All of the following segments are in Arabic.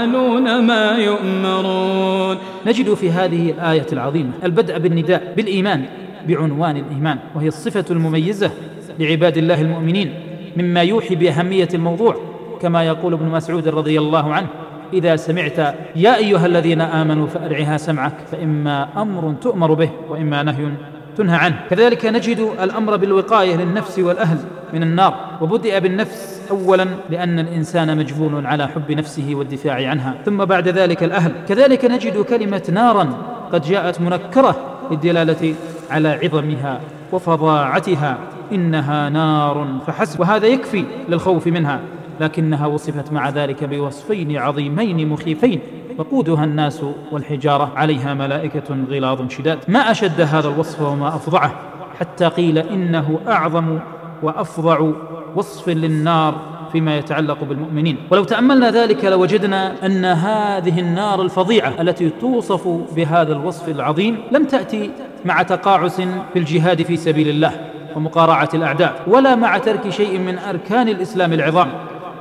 ويفعلون ما يؤمرون. نجد في هذه الآية العظيمة البدء بالنداء بالإيمان بعنوان الإيمان وهي الصفة المميزة لعباد الله المؤمنين مما يوحي بأهمية الموضوع كما يقول ابن مسعود رضي الله عنه إذا سمعت يا أيها الذين آمنوا فأرعها سمعك فإما أمر تؤمر به وإما نهي تنهى عنه. كذلك نجد الأمر بالوقاية للنفس والأهل من النار وبدأ بالنفس أولا لأن الإنسان مجبول على حب نفسه والدفاع عنها. ثم بعد ذلك الأهل. كذلك نجد كلمة نارا قد جاءت منكرة للدلالة على عظمها وفظاعتها. إنها نار فحسب. وهذا يكفي للخوف منها. لكنها وصفت مع ذلك بوصفين عظيمين مخيفين. وقودها الناس والحجارة. عليها ملائكة غلاظ شداد. ما أشد هذا الوصف وما أفظعه. حتى قيل إنه أعظم وأفظع وصف للنار فيما يتعلق بالمؤمنين. ولو تأملنا ذلك لوجدنا أن هذه النار الفظيعة التي توصف بهذا الوصف العظيم لم تأتي مع تقاعس في الجهاد في سبيل الله ومقارعة الأعداء ولا مع ترك شيء من أركان الإسلام العظام.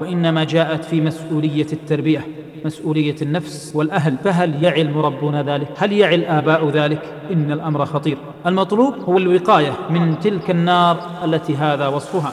وإنما جاءت في مسؤولية التربية مسؤولية النفس والأهل. فهل يعي المربون ذلك؟ هل يعي الآباء ذلك؟ إن الأمر خطير. المطلوب هو الوقاية من تلك النار التي هذا وصفها.